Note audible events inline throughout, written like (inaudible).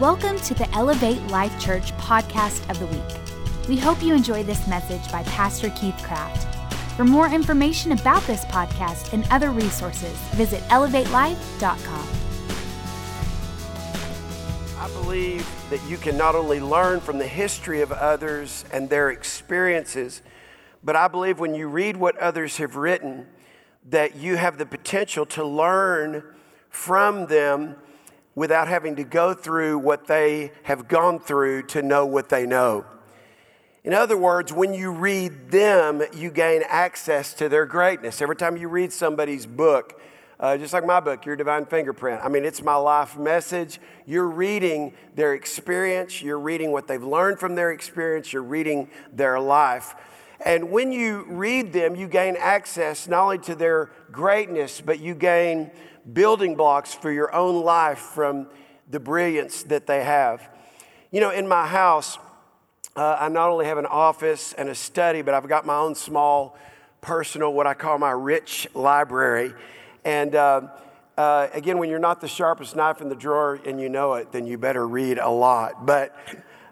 Welcome to the Elevate Life Church podcast of the week. We hope you enjoy this message by Pastor Keith Craft. For more information about this podcast and other resources, visit elevatelife.com. I believe that you can not only learn from the history of others and their experiences, but I believe when you read what others have written, that you have the potential to learn from them without having to go through what they have gone through to know what they know. In other words, when you read them, you gain access to their greatness. Every time you read somebody's book, uh, just like my book, Your Divine Fingerprint, I mean, it's my life message. You're reading their experience, you're reading what they've learned from their experience, you're reading their life. And when you read them, you gain access not only to their greatness, but you gain building blocks for your own life from the brilliance that they have. You know, in my house, uh, I not only have an office and a study, but I've got my own small personal, what I call my rich library. And uh, uh, again, when you're not the sharpest knife in the drawer and you know it, then you better read a lot. But,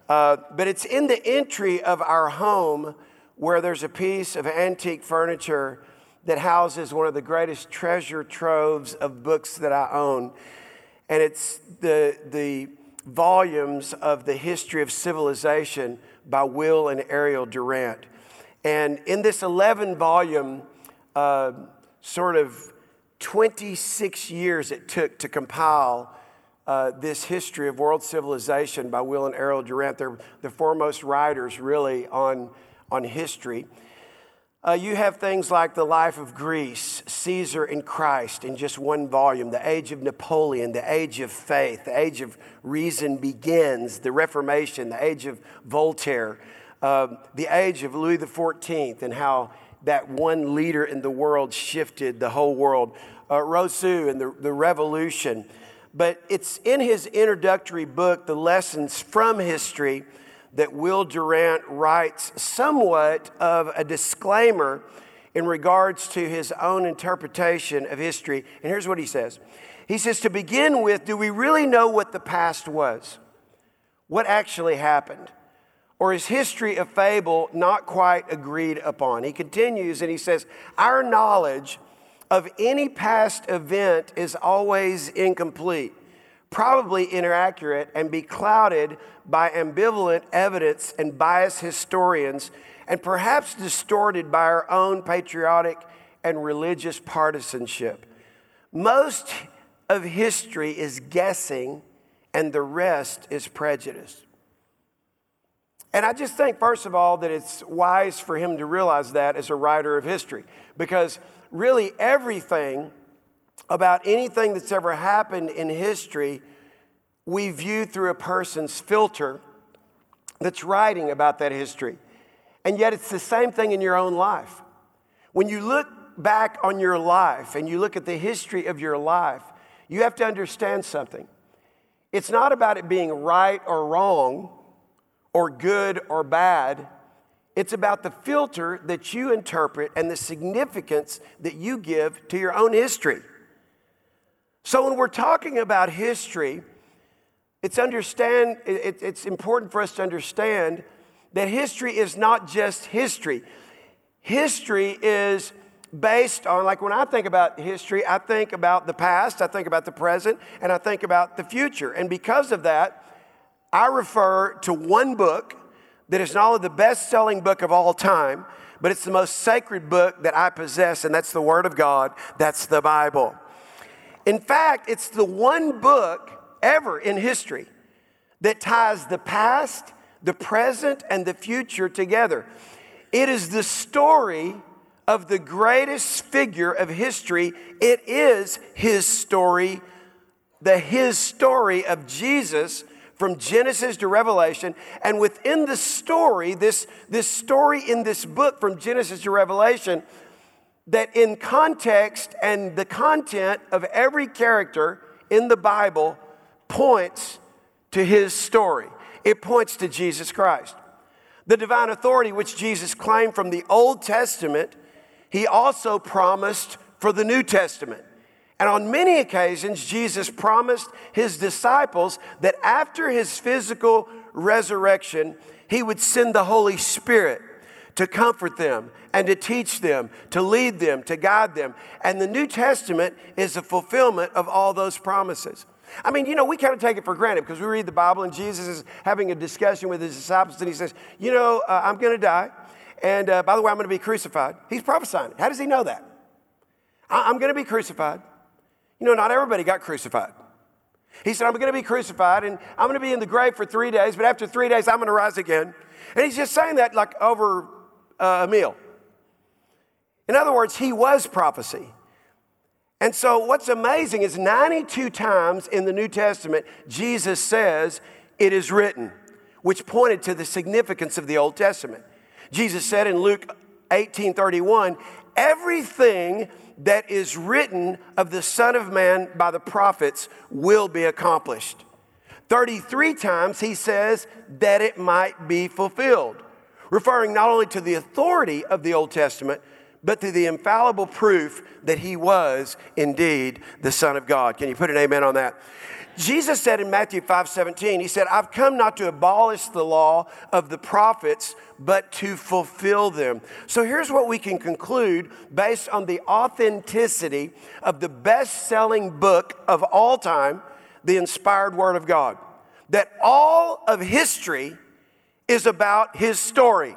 uh, but it's in the entry of our home where there's a piece of antique furniture that houses one of the greatest treasure troves of books that I own. And it's the, the volumes of the history of civilization by Will and Ariel Durant. And in this 11 volume, uh, sort of 26 years it took to compile uh, this history of world civilization by Will and Ariel Durant. They're the foremost writers, really, on, on history. Uh, you have things like the life of Greece, Caesar and Christ in just one volume, the age of Napoleon, the age of faith, the age of reason begins, the Reformation, the age of Voltaire, uh, the age of Louis XIV, and how that one leader in the world shifted the whole world, uh, Rousseau and the, the Revolution. But it's in his introductory book, The Lessons from History that Will Durant writes somewhat of a disclaimer in regards to his own interpretation of history. And here's what he says He says, To begin with, do we really know what the past was? What actually happened? Or is history a fable not quite agreed upon? He continues and he says, Our knowledge of any past event is always incomplete probably inaccurate and be clouded by ambivalent evidence and biased historians, and perhaps distorted by our own patriotic and religious partisanship. Most of history is guessing, and the rest is prejudice. And I just think, first of all, that it's wise for him to realize that as a writer of history, because really everything about anything that's ever happened in history we view through a person's filter that's writing about that history. And yet it's the same thing in your own life. When you look back on your life and you look at the history of your life, you have to understand something. It's not about it being right or wrong or good or bad. It's about the filter that you interpret and the significance that you give to your own history. So when we're talking about history, it's, understand, it, it's important for us to understand that history is not just history. History is based on, like when I think about history, I think about the past, I think about the present, and I think about the future. And because of that, I refer to one book that is not only the best selling book of all time, but it's the most sacred book that I possess, and that's the Word of God, that's the Bible. In fact, it's the one book ever in history that ties the past, the present, and the future together. It is the story of the greatest figure of history. It is his story, the his story of Jesus from Genesis to Revelation. And within the story, this, this story in this book from Genesis to Revelation, that in context and the content of every character in the Bible points to his story, it points to Jesus Christ. The divine authority which Jesus claimed from the Old Testament, he also promised for the New Testament. And on many occasions, Jesus promised his disciples that after his physical resurrection, he would send the Holy Spirit to comfort them and to teach them, to lead them, to guide them. And the New Testament is the fulfillment of all those promises. I mean, you know, we kind of take it for granted because we read the Bible and Jesus is having a discussion with his disciples and he says, You know, uh, I'm going to die. And uh, by the way, I'm going to be crucified. He's prophesying. How does he know that? I- I'm going to be crucified. You know, not everybody got crucified. He said, I'm going to be crucified and I'm going to be in the grave for three days, but after three days, I'm going to rise again. And he's just saying that like over uh, a meal. In other words, he was prophecy. And so, what's amazing is 92 times in the New Testament, Jesus says, It is written, which pointed to the significance of the Old Testament. Jesus said in Luke 18 31, Everything that is written of the Son of Man by the prophets will be accomplished. 33 times he says that it might be fulfilled, referring not only to the authority of the Old Testament, but to the infallible proof that he was indeed the Son of God. Can you put an amen on that? Jesus said in Matthew 5 17, He said, I've come not to abolish the law of the prophets, but to fulfill them. So here's what we can conclude based on the authenticity of the best selling book of all time, the inspired Word of God. That all of history is about His story.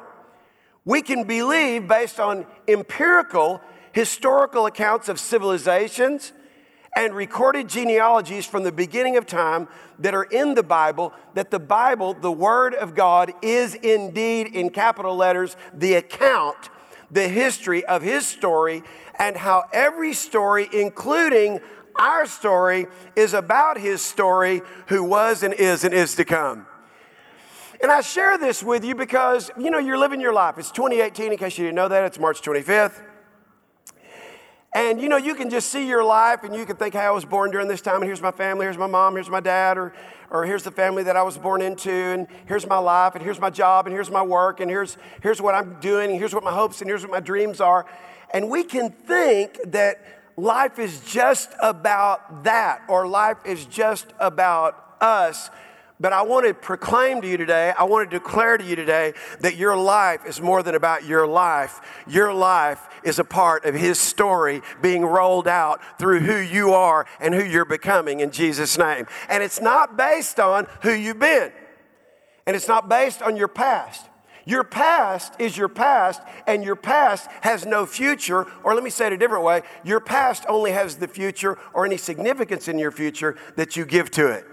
We can believe based on empirical, historical accounts of civilizations and recorded genealogies from the beginning of time that are in the Bible, that the Bible, the Word of God, is indeed in capital letters the account, the history of His story, and how every story, including our story, is about His story, who was and is and is to come. And I share this with you because, you know, you're living your life. It's 2018, in case you didn't know that, it's March 25th. And you know, you can just see your life and you can think, hey, I was born during this time, and here's my family, here's my mom, here's my dad, or, or here's the family that I was born into, and here's my life, and here's my job, and here's my work, and here's, here's what I'm doing, and here's what my hopes, and here's what my dreams are. And we can think that life is just about that, or life is just about us. But I want to proclaim to you today, I want to declare to you today that your life is more than about your life. Your life is a part of His story being rolled out through who you are and who you're becoming in Jesus' name. And it's not based on who you've been, and it's not based on your past. Your past is your past, and your past has no future, or let me say it a different way your past only has the future or any significance in your future that you give to it.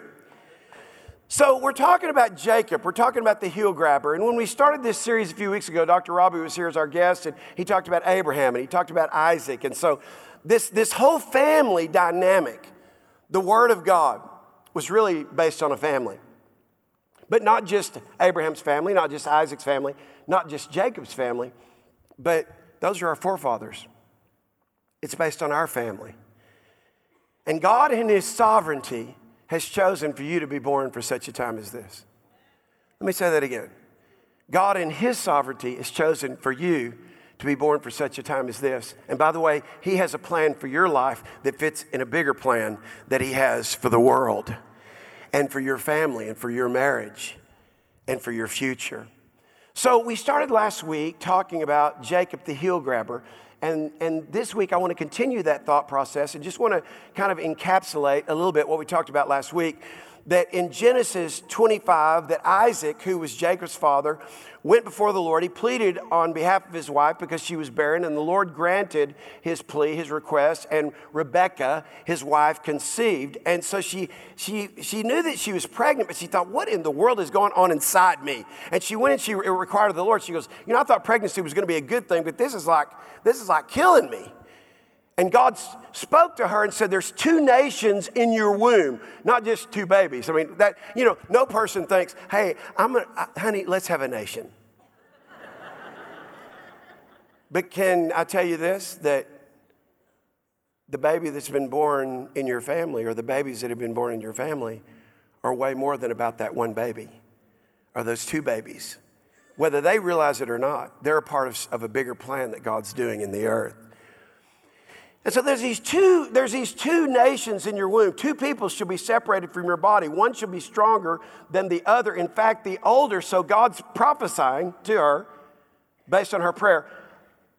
So, we're talking about Jacob. We're talking about the heel grabber. And when we started this series a few weeks ago, Dr. Robbie was here as our guest, and he talked about Abraham and he talked about Isaac. And so, this, this whole family dynamic, the Word of God, was really based on a family. But not just Abraham's family, not just Isaac's family, not just Jacob's family, but those are our forefathers. It's based on our family. And God, in His sovereignty, has chosen for you to be born for such a time as this. Let me say that again. God, in His sovereignty, has chosen for you to be born for such a time as this. And by the way, He has a plan for your life that fits in a bigger plan that He has for the world and for your family and for your marriage and for your future. So, we started last week talking about Jacob the heel grabber. And, and this week, I want to continue that thought process and just want to kind of encapsulate a little bit what we talked about last week. That in Genesis 25, that Isaac, who was Jacob's father, went before the Lord. He pleaded on behalf of his wife because she was barren, and the Lord granted his plea, his request, and Rebekah, his wife, conceived. And so she, she, she knew that she was pregnant, but she thought, what in the world is going on inside me? And she went and she required of the Lord. She goes, you know, I thought pregnancy was going to be a good thing, but this is like, this is like killing me. And God spoke to her and said, There's two nations in your womb, not just two babies. I mean, that, you know, no person thinks, Hey, I'm gonna, honey, let's have a nation. but can I tell you this? That the baby that's been born in your family or the babies that have been born in your family are way more than about that one baby or those two babies. Whether they realize it or not, they're a part of, of a bigger plan that God's doing in the earth. And so there's these two, there's these two nations in your womb. Two people should be separated from your body. One should be stronger than the other. In fact, the older, so God's prophesying to her based on her prayer.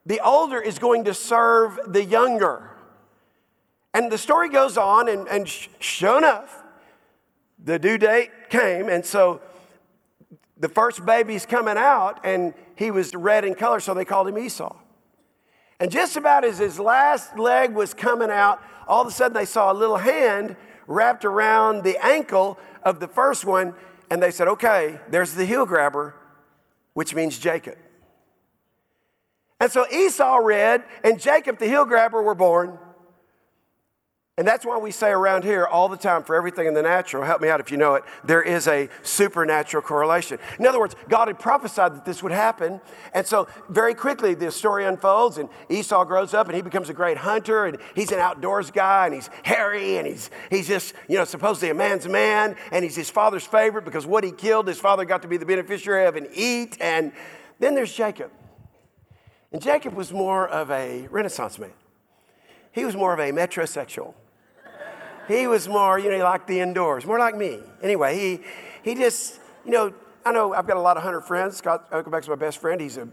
The older is going to serve the younger. And the story goes on, and, and sure enough, the due date came, and so the first baby's coming out, and he was red in color, so they called him Esau. And just about as his last leg was coming out, all of a sudden they saw a little hand wrapped around the ankle of the first one, and they said, Okay, there's the heel grabber, which means Jacob. And so Esau red and Jacob the heel grabber were born. And that's why we say around here all the time for everything in the natural, help me out if you know it, there is a supernatural correlation. In other words, God had prophesied that this would happen. And so very quickly the story unfolds and Esau grows up and he becomes a great hunter and he's an outdoors guy and he's hairy and he's, he's just, you know, supposedly a man's man and he's his father's favorite because what he killed, his father got to be the beneficiary of and eat. And then there's Jacob. And Jacob was more of a Renaissance man. He was more of a metrosexual. He was more, you know, he liked the indoors, more like me. Anyway, he, he just, you know, I know I've got a lot of hunter friends. Scott Oakenback's my best friend. He's a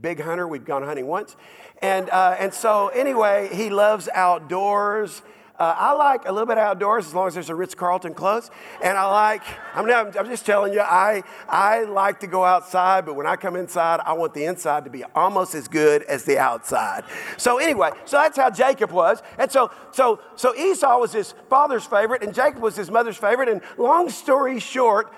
big hunter. We've gone hunting once. And, uh, and so, anyway, he loves outdoors. Uh, I like a little bit outdoors as long as there's a Ritz Carlton close. And I like, I'm, not, I'm just telling you, I, I like to go outside, but when I come inside, I want the inside to be almost as good as the outside. So anyway, so that's how Jacob was. And so, so, so Esau was his father's favorite, and Jacob was his mother's favorite. And long story short,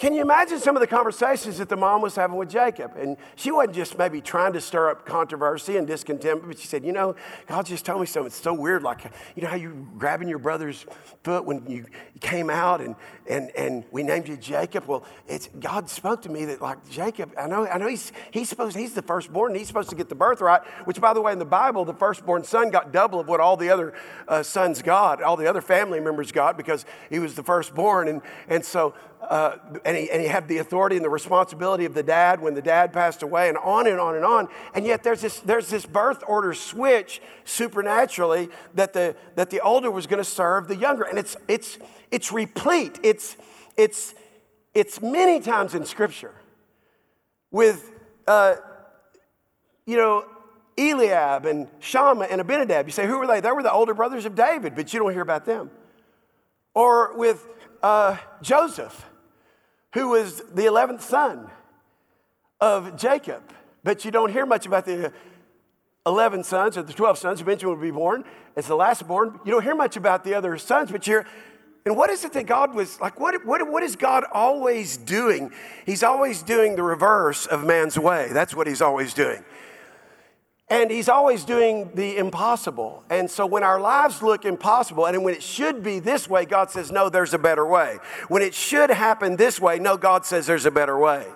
can you imagine some of the conversations that the mom was having with Jacob? And she wasn't just maybe trying to stir up controversy and discontent, but she said, You know, God just told me something. It's so weird. Like, you know how you grabbing your brother's foot when you came out and, and, and we named you Jacob? Well, it's, God spoke to me that, like, Jacob, I know, I know he's, he's supposed, he's the firstborn, and he's supposed to get the birthright, which, by the way, in the Bible, the firstborn son got double of what all the other uh, sons got, all the other family members got, because he was the firstborn. And, and so, uh, and, he, and he had the authority and the responsibility of the dad when the dad passed away, and on and on and on. And yet there's this, there's this birth order switch supernaturally that the, that the older was going to serve the younger. And it's, it's, it's replete, it's, it's, it's many times in Scripture with, uh, you know, Eliab and Shammah and Abinadab. You say, who were they? They were the older brothers of David, but you don't hear about them. Or with uh, Joseph who was the 11th son of Jacob. But you don't hear much about the 11 sons or the 12 sons eventually will be born as the last born. You don't hear much about the other sons, but you're. And what is it that God was like? What, what, what is God always doing? He's always doing the reverse of man's way. That's what he's always doing. And he's always doing the impossible. And so when our lives look impossible, and when it should be this way, God says, no, there's a better way. When it should happen this way, no, God says there's a better way.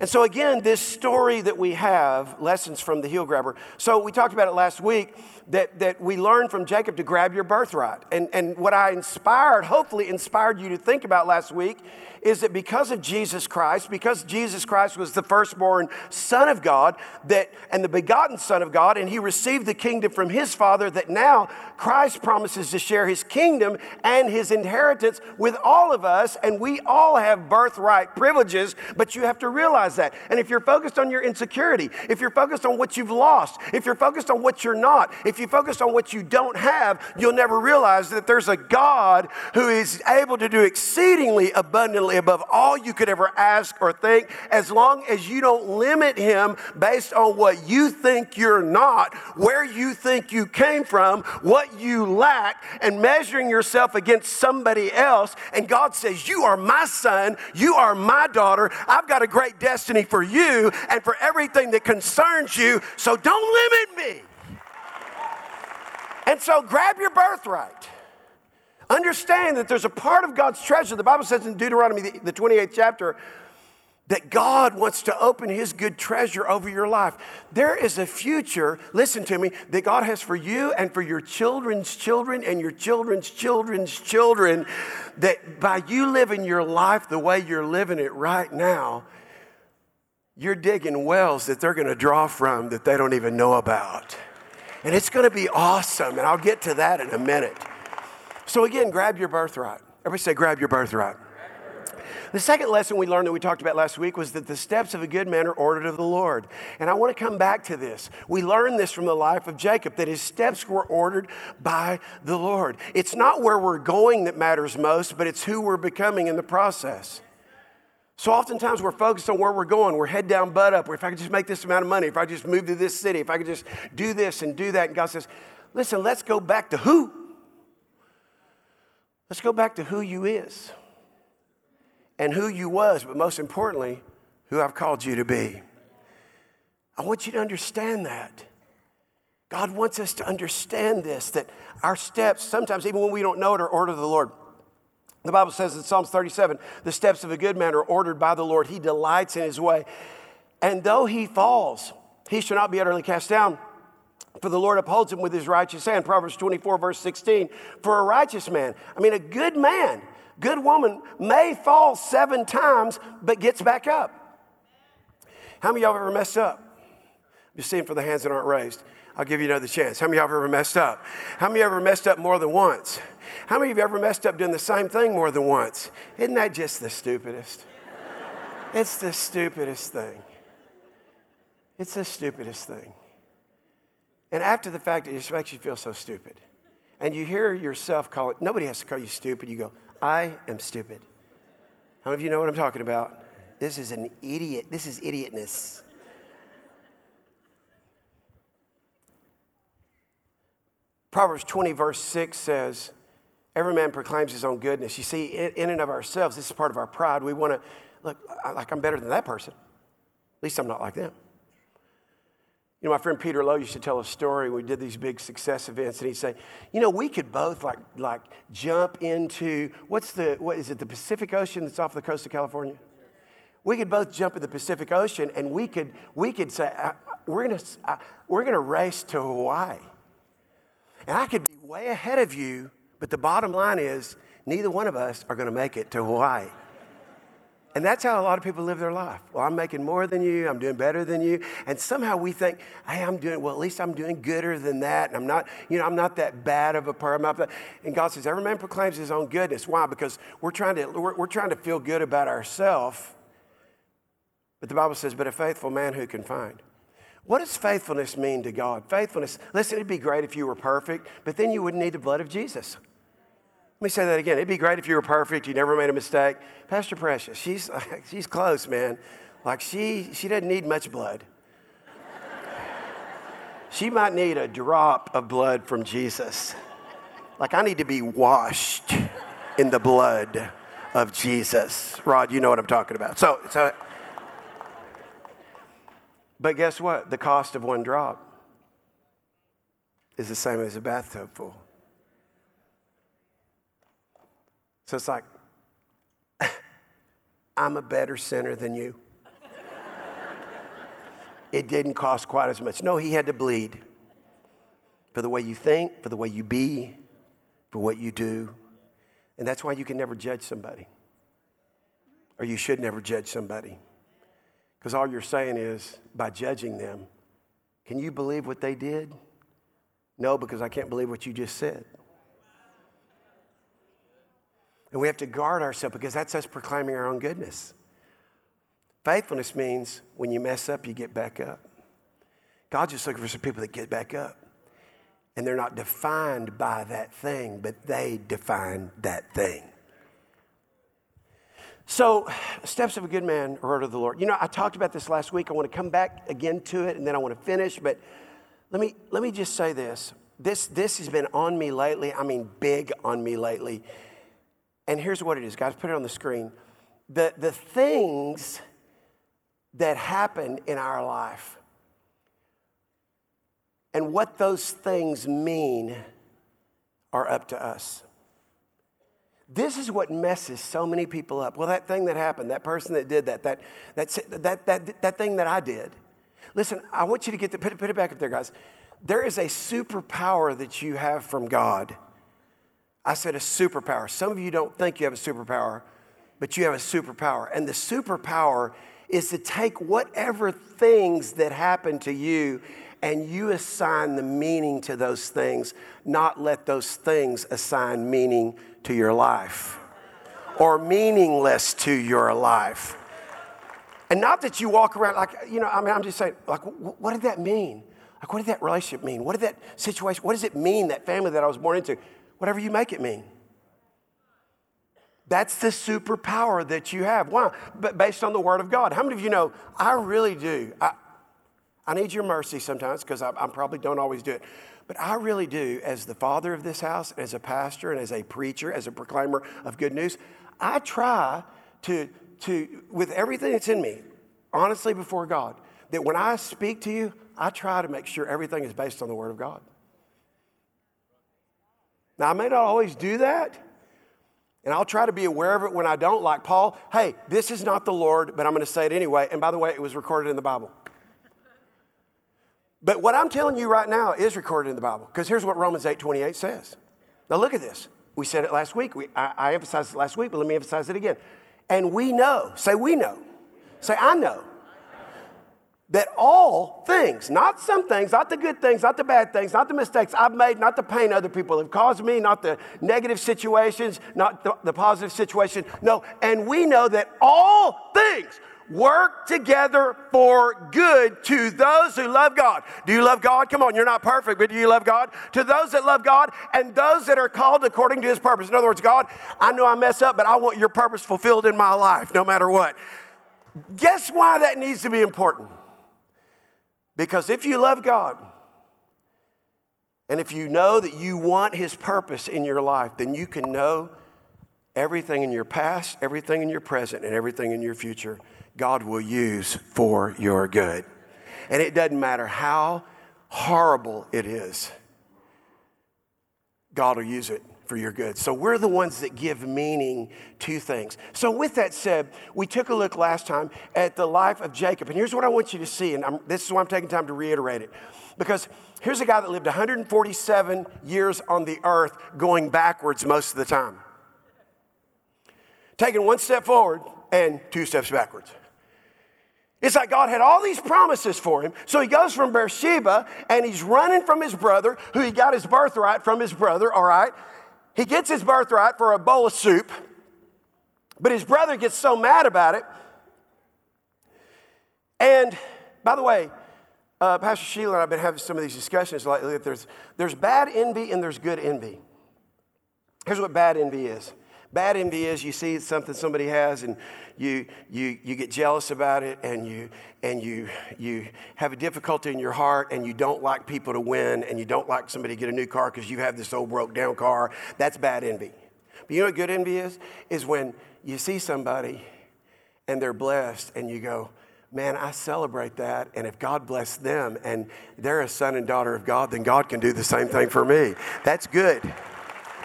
And so, again, this story that we have, lessons from the heel grabber. So, we talked about it last week that, that we learned from Jacob to grab your birthright. And, and what I inspired, hopefully inspired you to think about last week, is that because of Jesus Christ, because Jesus Christ was the firstborn Son of God, that and the begotten Son of God, and he received the kingdom from his Father, that now Christ promises to share his kingdom and his inheritance with all of us, and we all have birthright privileges, but you have to realize that. And if you're focused on your insecurity, if you're focused on what you've lost, if you're focused on what you're not, if you focus on what you don't have, you'll never realize that there's a God who is able to do exceedingly abundantly above all you could ever ask or think, as long as you don't limit Him based on what you think you're not, where you think you came from, what you lack, and measuring yourself against somebody else. And God says, You are my son, you are my daughter. I've got a great destiny for you and for everything that concerns you, so don't limit me. And so grab your birthright. Understand that there's a part of God's treasure. The Bible says in Deuteronomy, the 28th chapter, that God wants to open His good treasure over your life. There is a future, listen to me, that God has for you and for your children's children and your children's children's children. That by you living your life the way you're living it right now, you're digging wells that they're going to draw from that they don't even know about. And it's going to be awesome. And I'll get to that in a minute. So, again, grab your birthright. Everybody say, grab your birthright. The second lesson we learned that we talked about last week was that the steps of a good man are ordered of the Lord. And I want to come back to this. We learned this from the life of Jacob, that his steps were ordered by the Lord. It's not where we're going that matters most, but it's who we're becoming in the process. So oftentimes we're focused on where we're going. We're head down, butt up. If I could just make this amount of money, if I just move to this city, if I could just do this and do that. And God says, listen, let's go back to who? Let's go back to who you is and who you was, but most importantly, who I've called you to be. I want you to understand that. God wants us to understand this that our steps, sometimes even when we don't know it, are ordered of the Lord. The Bible says in Psalms 37 the steps of a good man are ordered by the Lord. He delights in his way. And though he falls, he shall not be utterly cast down. For the Lord upholds him with his righteous hand. Proverbs 24, verse 16. For a righteous man, I mean, a good man, good woman may fall seven times, but gets back up. How many of y'all have ever messed up? Just seeing for the hands that aren't raised. I'll give you another chance. How many of y'all have ever messed up? How many ever messed up more than once? How many of you ever messed up doing the same thing more than once? Isn't that just the stupidest? It's the stupidest thing. It's the stupidest thing. And after the fact, it just makes you feel so stupid. And you hear yourself call it, nobody has to call you stupid. You go, I am stupid. How many of you know what I'm talking about? This is an idiot. This is idiotness. Proverbs 20, verse 6 says, Every man proclaims his own goodness. You see, in and of ourselves, this is part of our pride. We want to, look, like I'm better than that person. At least I'm not like them. You know, my friend Peter Lowe used to tell a story. We did these big success events, and he'd say, "You know, we could both like like jump into what's the what is it? The Pacific Ocean that's off the coast of California. We could both jump in the Pacific Ocean, and we could we could say uh, we're gonna uh, we're gonna race to Hawaii, and I could be way ahead of you. But the bottom line is, neither one of us are gonna make it to Hawaii." And that's how a lot of people live their life. Well, I'm making more than you, I'm doing better than you. And somehow we think, hey, I'm doing, well, at least I'm doing gooder than that. And I'm not, you know, I'm not that bad of a person. And God says, every man proclaims his own goodness. Why? Because we're trying to, we're, we're trying to feel good about ourselves. But the Bible says, but a faithful man who can find. What does faithfulness mean to God? Faithfulness, listen, it'd be great if you were perfect, but then you wouldn't need the blood of Jesus. Let me say that again. It'd be great if you were perfect, you never made a mistake. Pastor Precious, she's, (laughs) she's close, man. Like she, she doesn't need much blood. she might need a drop of blood from Jesus. Like I need to be washed in the blood of Jesus. Rod, you know what I'm talking about. So, so but guess what? The cost of one drop is the same as a bathtub full. So it's like, (laughs) I'm a better sinner than you. (laughs) it didn't cost quite as much. No, he had to bleed for the way you think, for the way you be, for what you do. And that's why you can never judge somebody. Or you should never judge somebody. Because all you're saying is, by judging them, can you believe what they did? No, because I can't believe what you just said. And we have to guard ourselves because that's us proclaiming our own goodness. Faithfulness means when you mess up, you get back up. God's just looking for some people that get back up. And they're not defined by that thing, but they define that thing. So, steps of a good man order of the Lord. You know, I talked about this last week. I want to come back again to it, and then I want to finish. But let me let me just say this. This this has been on me lately. I mean, big on me lately. And here's what it is, guys, put it on the screen. The, the things that happen in our life and what those things mean are up to us. This is what messes so many people up. Well, that thing that happened, that person that did that, that, that, that, that, that thing that I did. Listen, I want you to get the, put, put it back up there, guys. There is a superpower that you have from God I said a superpower. Some of you don't think you have a superpower, but you have a superpower. And the superpower is to take whatever things that happen to you and you assign the meaning to those things, not let those things assign meaning to your life or meaningless to your life. And not that you walk around like, you know, I mean, I'm just saying, like, what did that mean? Like, what did that relationship mean? What did that situation, what does it mean, that family that I was born into? Whatever you make it mean. That's the superpower that you have. Why? But based on the Word of God. How many of you know I really do? I, I need your mercy sometimes because I, I probably don't always do it. But I really do, as the father of this house, as a pastor, and as a preacher, as a proclaimer of good news, I try to, to with everything that's in me, honestly before God, that when I speak to you, I try to make sure everything is based on the Word of God. Now, I may not always do that, and I'll try to be aware of it when I don't, like Paul, hey, this is not the Lord, but I'm going to say it anyway. And by the way, it was recorded in the Bible. But what I'm telling you right now is recorded in the Bible, because here's what Romans 8 28 says. Now, look at this. We said it last week. We, I, I emphasized it last week, but let me emphasize it again. And we know, say we know, say I know, that all things, not some things, not the good things, not the bad things, not the mistakes I've made, not the pain other people have caused me, not the negative situations, not the, the positive situation. No, and we know that all things work together for good to those who love God. Do you love God? Come on, you're not perfect, but do you love God? To those that love God and those that are called according to his purpose. In other words, God, I know I mess up, but I want your purpose fulfilled in my life no matter what. Guess why that needs to be important? Because if you love God, and if you know that you want His purpose in your life, then you can know everything in your past, everything in your present, and everything in your future, God will use for your good. And it doesn't matter how horrible it is, God will use it for your good. So we're the ones that give meaning to things. So, with that said, we took a look last time at the life of Jacob. And here's what I want you to see, and I'm, this is why I'm taking time to reiterate it. Because here's a guy that lived 147 years on the earth, going backwards most of the time. Taking one step forward and two steps backwards. It's like God had all these promises for him. So he goes from Beersheba and he's running from his brother, who he got his birthright from his brother, all right? He gets his birthright for a bowl of soup, but his brother gets so mad about it. And by the way, uh, Pastor Sheila and I have been having some of these discussions lately. There's, there's bad envy and there's good envy. Here's what bad envy is Bad envy is you see something somebody has and you, you, you get jealous about it and, you, and you, you have a difficulty in your heart and you don't like people to win and you don't like somebody to get a new car because you have this old broke down car. That's bad envy. But you know what good envy is? Is when you see somebody and they're blessed and you go, man, I celebrate that. And if God bless them and they're a son and daughter of God, then God can do the same thing for me. That's good.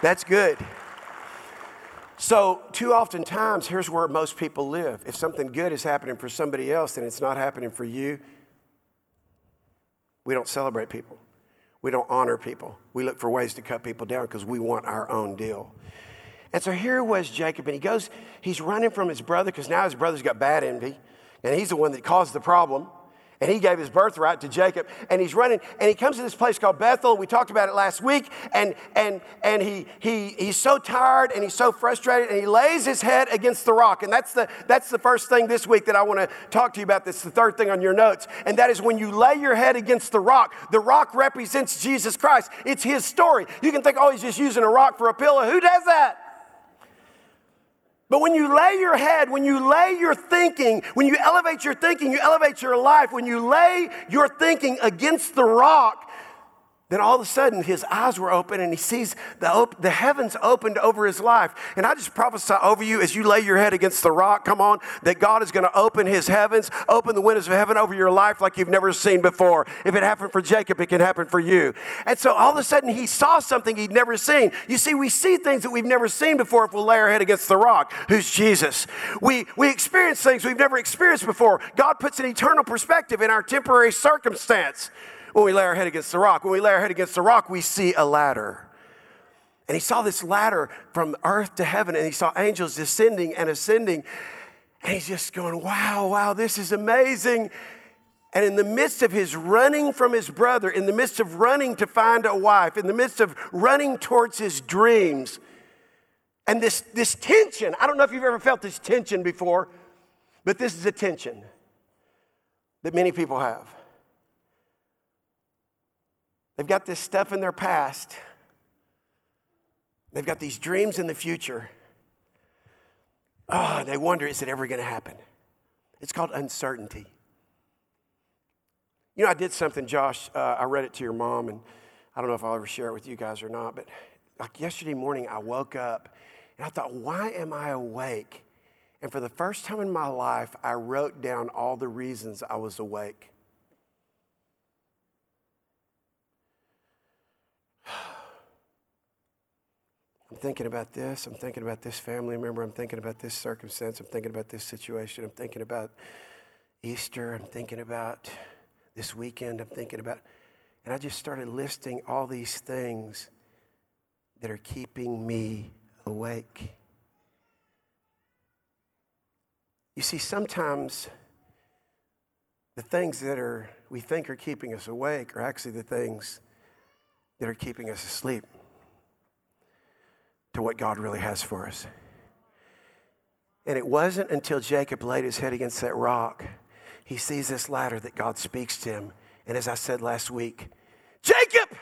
That's good. So, too often times, here's where most people live. If something good is happening for somebody else and it's not happening for you, we don't celebrate people. We don't honor people. We look for ways to cut people down because we want our own deal. And so here was Jacob, and he goes, he's running from his brother because now his brother's got bad envy, and he's the one that caused the problem. And he gave his birthright to Jacob. And he's running, and he comes to this place called Bethel. We talked about it last week. And, and, and he, he, he's so tired and he's so frustrated, and he lays his head against the rock. And that's the, that's the first thing this week that I want to talk to you about. That's the third thing on your notes. And that is when you lay your head against the rock, the rock represents Jesus Christ. It's his story. You can think, oh, he's just using a rock for a pillow. Who does that? But when you lay your head, when you lay your thinking, when you elevate your thinking, you elevate your life. When you lay your thinking against the rock, then all of a sudden, his eyes were open and he sees the, op- the heavens opened over his life. And I just prophesy over you as you lay your head against the rock, come on, that God is going to open his heavens, open the windows of heaven over your life like you've never seen before. If it happened for Jacob, it can happen for you. And so all of a sudden, he saw something he'd never seen. You see, we see things that we've never seen before if we lay our head against the rock, who's Jesus. We, we experience things we've never experienced before. God puts an eternal perspective in our temporary circumstance when we lay our head against the rock. When we lay our head against the rock, we see a ladder. And he saw this ladder from earth to heaven, and he saw angels descending and ascending. And he's just going, wow, wow, this is amazing. And in the midst of his running from his brother, in the midst of running to find a wife, in the midst of running towards his dreams, and this, this tension, I don't know if you've ever felt this tension before, but this is a tension that many people have. They've got this stuff in their past, they've got these dreams in the future. Oh, they wonder, is it ever going to happen? It's called uncertainty. You know, I did something, Josh. Uh, I read it to your mom, and I don't know if I'll ever share it with you guys or not, but like yesterday morning, I woke up and I thought, why am I awake? And for the first time in my life, I wrote down all the reasons I was awake. I'm thinking about this. I'm thinking about this family member. I'm thinking about this circumstance. I'm thinking about this situation. I'm thinking about Easter. I'm thinking about this weekend. I'm thinking about. And I just started listing all these things that are keeping me awake. You see, sometimes the things that are we think are keeping us awake are actually the things that are keeping us asleep to what God really has for us. And it wasn't until Jacob laid his head against that rock, he sees this ladder that God speaks to him. And as I said last week, Jacob!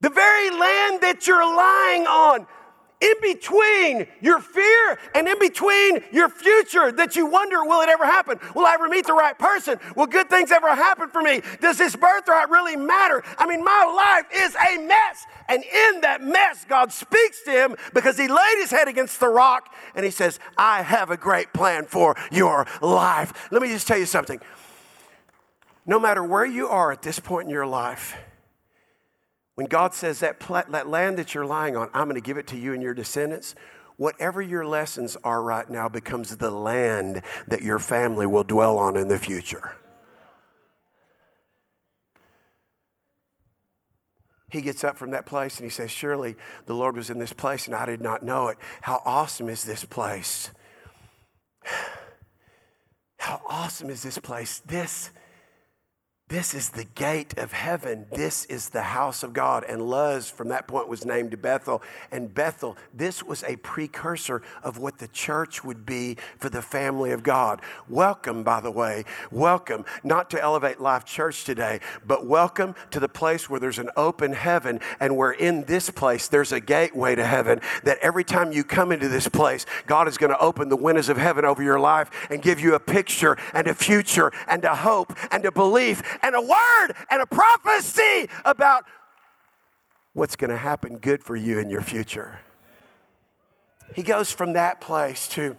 The very land that you're lying on, in between your fear and in between your future that you wonder, will it ever happen? Will I ever meet the right person? Will good things ever happen for me? Does this birthright really matter? I mean, my life is a mess. And in that mess, God speaks to him because he laid his head against the rock and he says, I have a great plan for your life. Let me just tell you something. No matter where you are at this point in your life, when God says that, pl- that land that you're lying on, I'm going to give it to you and your descendants, whatever your lessons are right now becomes the land that your family will dwell on in the future. He gets up from that place and he says, Surely the Lord was in this place and I did not know it. How awesome is this place? (sighs) How awesome is this place? This this is the gate of heaven. This is the house of God. And Luz, from that point, was named Bethel. And Bethel, this was a precursor of what the church would be for the family of God. Welcome, by the way. Welcome, not to Elevate Life Church today, but welcome to the place where there's an open heaven and where in this place there's a gateway to heaven. That every time you come into this place, God is going to open the windows of heaven over your life and give you a picture and a future and a hope and a belief and a word and a prophecy about what's going to happen good for you in your future. He goes from that place to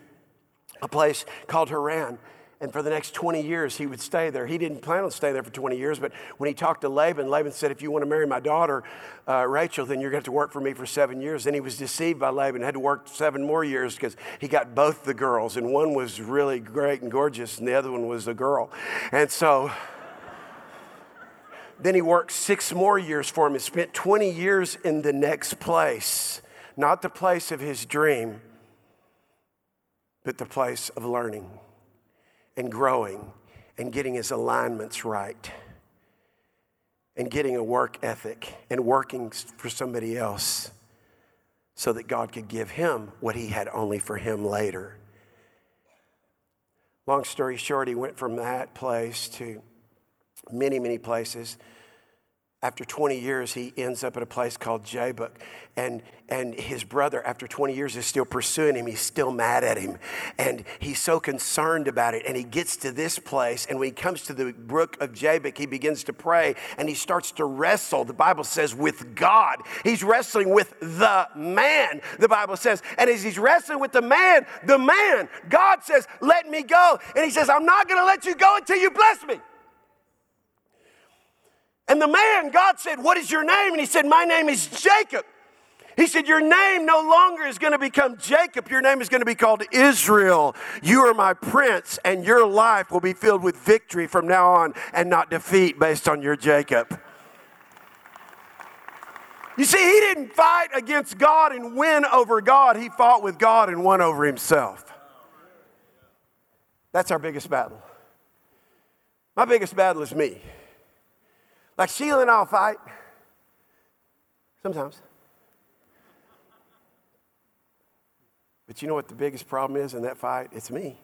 a place called Haran. And for the next 20 years, he would stay there. He didn't plan on staying there for 20 years, but when he talked to Laban, Laban said, If you want to marry my daughter, uh, Rachel, then you're going to have to work for me for seven years. Then he was deceived by Laban, had to work seven more years because he got both the girls. And one was really great and gorgeous, and the other one was a girl. And so then he worked six more years for him and spent 20 years in the next place, not the place of his dream, but the place of learning and growing and getting his alignments right and getting a work ethic and working for somebody else so that God could give him what he had only for him later. Long story short, he went from that place to many, many places. After 20 years, he ends up at a place called Jabbok. And, and his brother, after 20 years, is still pursuing him. He's still mad at him. And he's so concerned about it. And he gets to this place. And when he comes to the brook of Jabbok, he begins to pray and he starts to wrestle, the Bible says, with God. He's wrestling with the man, the Bible says. And as he's wrestling with the man, the man, God says, Let me go. And he says, I'm not going to let you go until you bless me. And the man, God said, What is your name? And he said, My name is Jacob. He said, Your name no longer is going to become Jacob. Your name is going to be called Israel. You are my prince, and your life will be filled with victory from now on and not defeat based on your Jacob. You see, he didn't fight against God and win over God, he fought with God and won over himself. That's our biggest battle. My biggest battle is me. Like Sheila and I'll fight. Sometimes. But you know what the biggest problem is in that fight? It's me.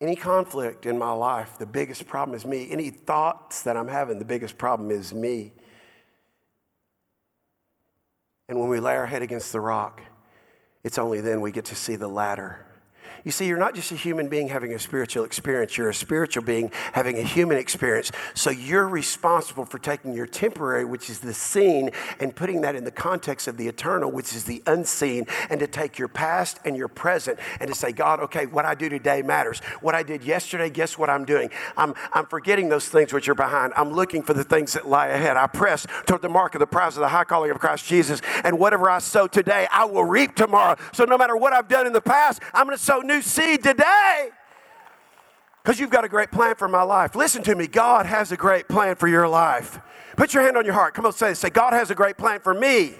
Any conflict in my life, the biggest problem is me. Any thoughts that I'm having, the biggest problem is me. And when we lay our head against the rock, it's only then we get to see the ladder you see, you're not just a human being having a spiritual experience, you're a spiritual being having a human experience. So you're responsible for taking your temporary, which is the seen, and putting that in the context of the eternal, which is the unseen, and to take your past and your present and to say, God, okay, what I do today matters. What I did yesterday, guess what I'm doing? I'm, I'm forgetting those things which are behind. I'm looking for the things that lie ahead. I press toward the mark of the prize of the high calling of Christ Jesus. And whatever I sow today, I will reap tomorrow. So no matter what I've done in the past, I'm going to sow new seed today because you've got a great plan for my life. Listen to me. God has a great plan for your life. Put your hand on your heart. Come on, say Say, God has a great plan for me.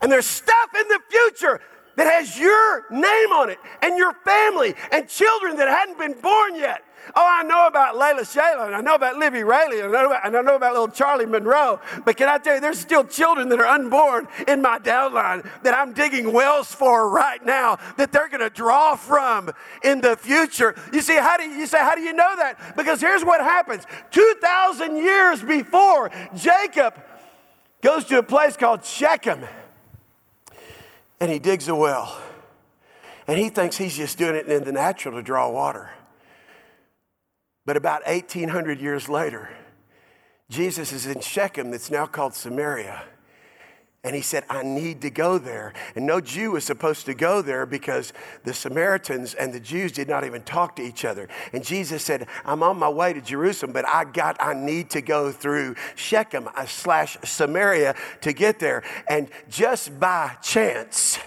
And there's stuff in the future that has your name on it and your family and children that hadn't been born yet. Oh, I know about Layla Shayla, and I know about Libby Rayleigh, and I, know about, and I know about little Charlie Monroe. But can I tell you, there's still children that are unborn in my downline that I'm digging wells for right now that they're going to draw from in the future. You see, how do you, you say, how do you know that? Because here's what happens 2,000 years before Jacob goes to a place called Shechem and he digs a well. And he thinks he's just doing it in the natural to draw water. But about 1800 years later, Jesus is in Shechem, that's now called Samaria. And he said, I need to go there. And no Jew was supposed to go there because the Samaritans and the Jews did not even talk to each other. And Jesus said, I'm on my way to Jerusalem, but I got, I need to go through Shechem uh, slash Samaria to get there. And just by chance,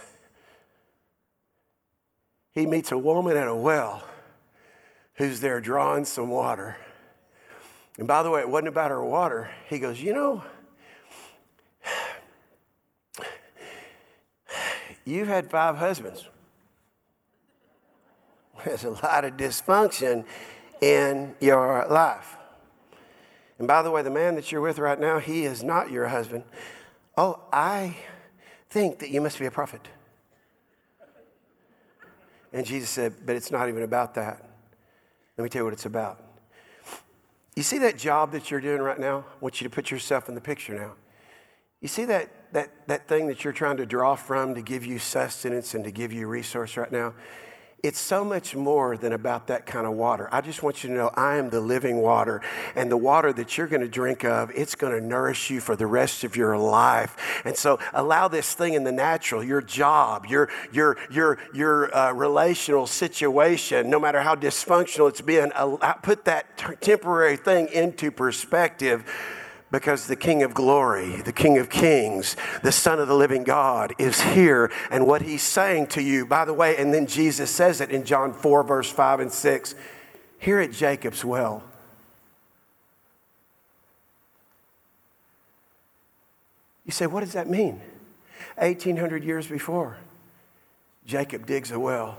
he meets a woman at a well who's there drawing some water. And by the way, it wasn't about her water. He goes, You know, you've had five husbands. (laughs) There's a lot of dysfunction in your life. And by the way, the man that you're with right now, he is not your husband. Oh, I think that you must be a prophet. And Jesus said, But it's not even about that. Let me tell you what it's about. You see that job that you're doing right now? I want you to put yourself in the picture now. You see that, that, that thing that you're trying to draw from to give you sustenance and to give you resource right now? It's so much more than about that kind of water. I just want you to know I am the living water, and the water that you're going to drink of, it's going to nourish you for the rest of your life. And so allow this thing in the natural, your job, your, your, your, your uh, relational situation, no matter how dysfunctional it's been, uh, put that t- temporary thing into perspective because the King of glory, the King of kings, the Son of the living God is here. And what he's saying to you, by the way, and then Jesus says it in John 4, verse 5 and 6, here at Jacob's well. You say, what does that mean? 1800 years before, Jacob digs a well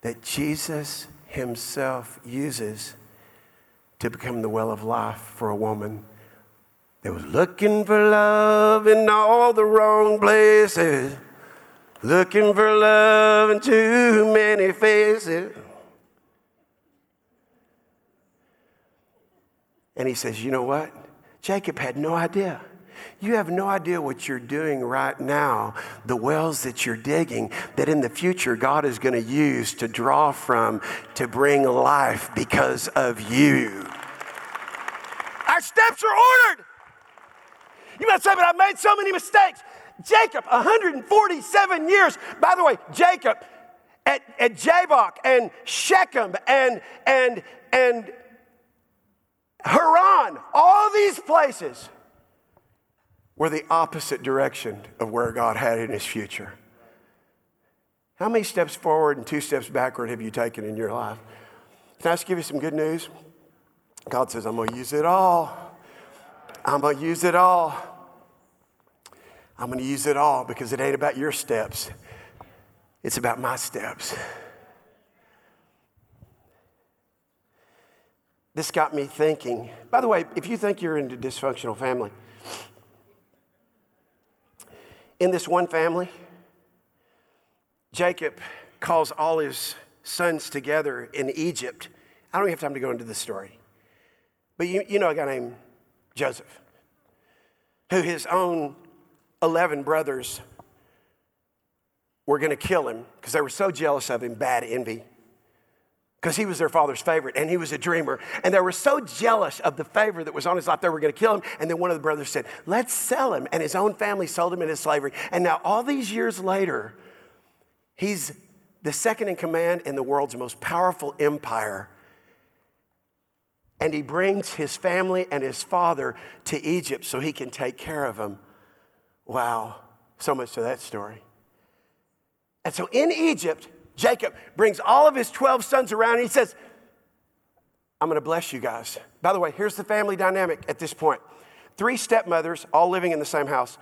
that Jesus himself uses to become the well of life for a woman they was looking for love in all the wrong places, looking for love in too many faces. And he says, You know what? Jacob had no idea. You have no idea what you're doing right now, the wells that you're digging, that in the future God is going to use to draw from to bring life because of you. Our steps are ordered. You might say, but I've made so many mistakes. Jacob, 147 years. By the way, Jacob at, at and Shechem and, and, and Haran, all these places were the opposite direction of where God had in his future. How many steps forward and two steps backward have you taken in your life? Can I just give you some good news? God says, I'm going to use it all. I'm going to use it all. I'm going to use it all because it ain't about your steps, it's about my steps. this got me thinking. By the way, if you think you're in a dysfunctional family, in this one family, Jacob calls all his sons together in Egypt. I don't have time to go into the story. But you, you know a guy named Joseph, who his own 11 brothers were going to kill him because they were so jealous of him, bad envy, because he was their father's favorite and he was a dreamer. And they were so jealous of the favor that was on his life, they were going to kill him. And then one of the brothers said, Let's sell him. And his own family sold him into slavery. And now, all these years later, he's the second in command in the world's most powerful empire. And he brings his family and his father to Egypt so he can take care of them. Wow, so much to that story. And so in Egypt, Jacob brings all of his 12 sons around and he says, I'm going to bless you guys. By the way, here's the family dynamic at this point three stepmothers, all living in the same house,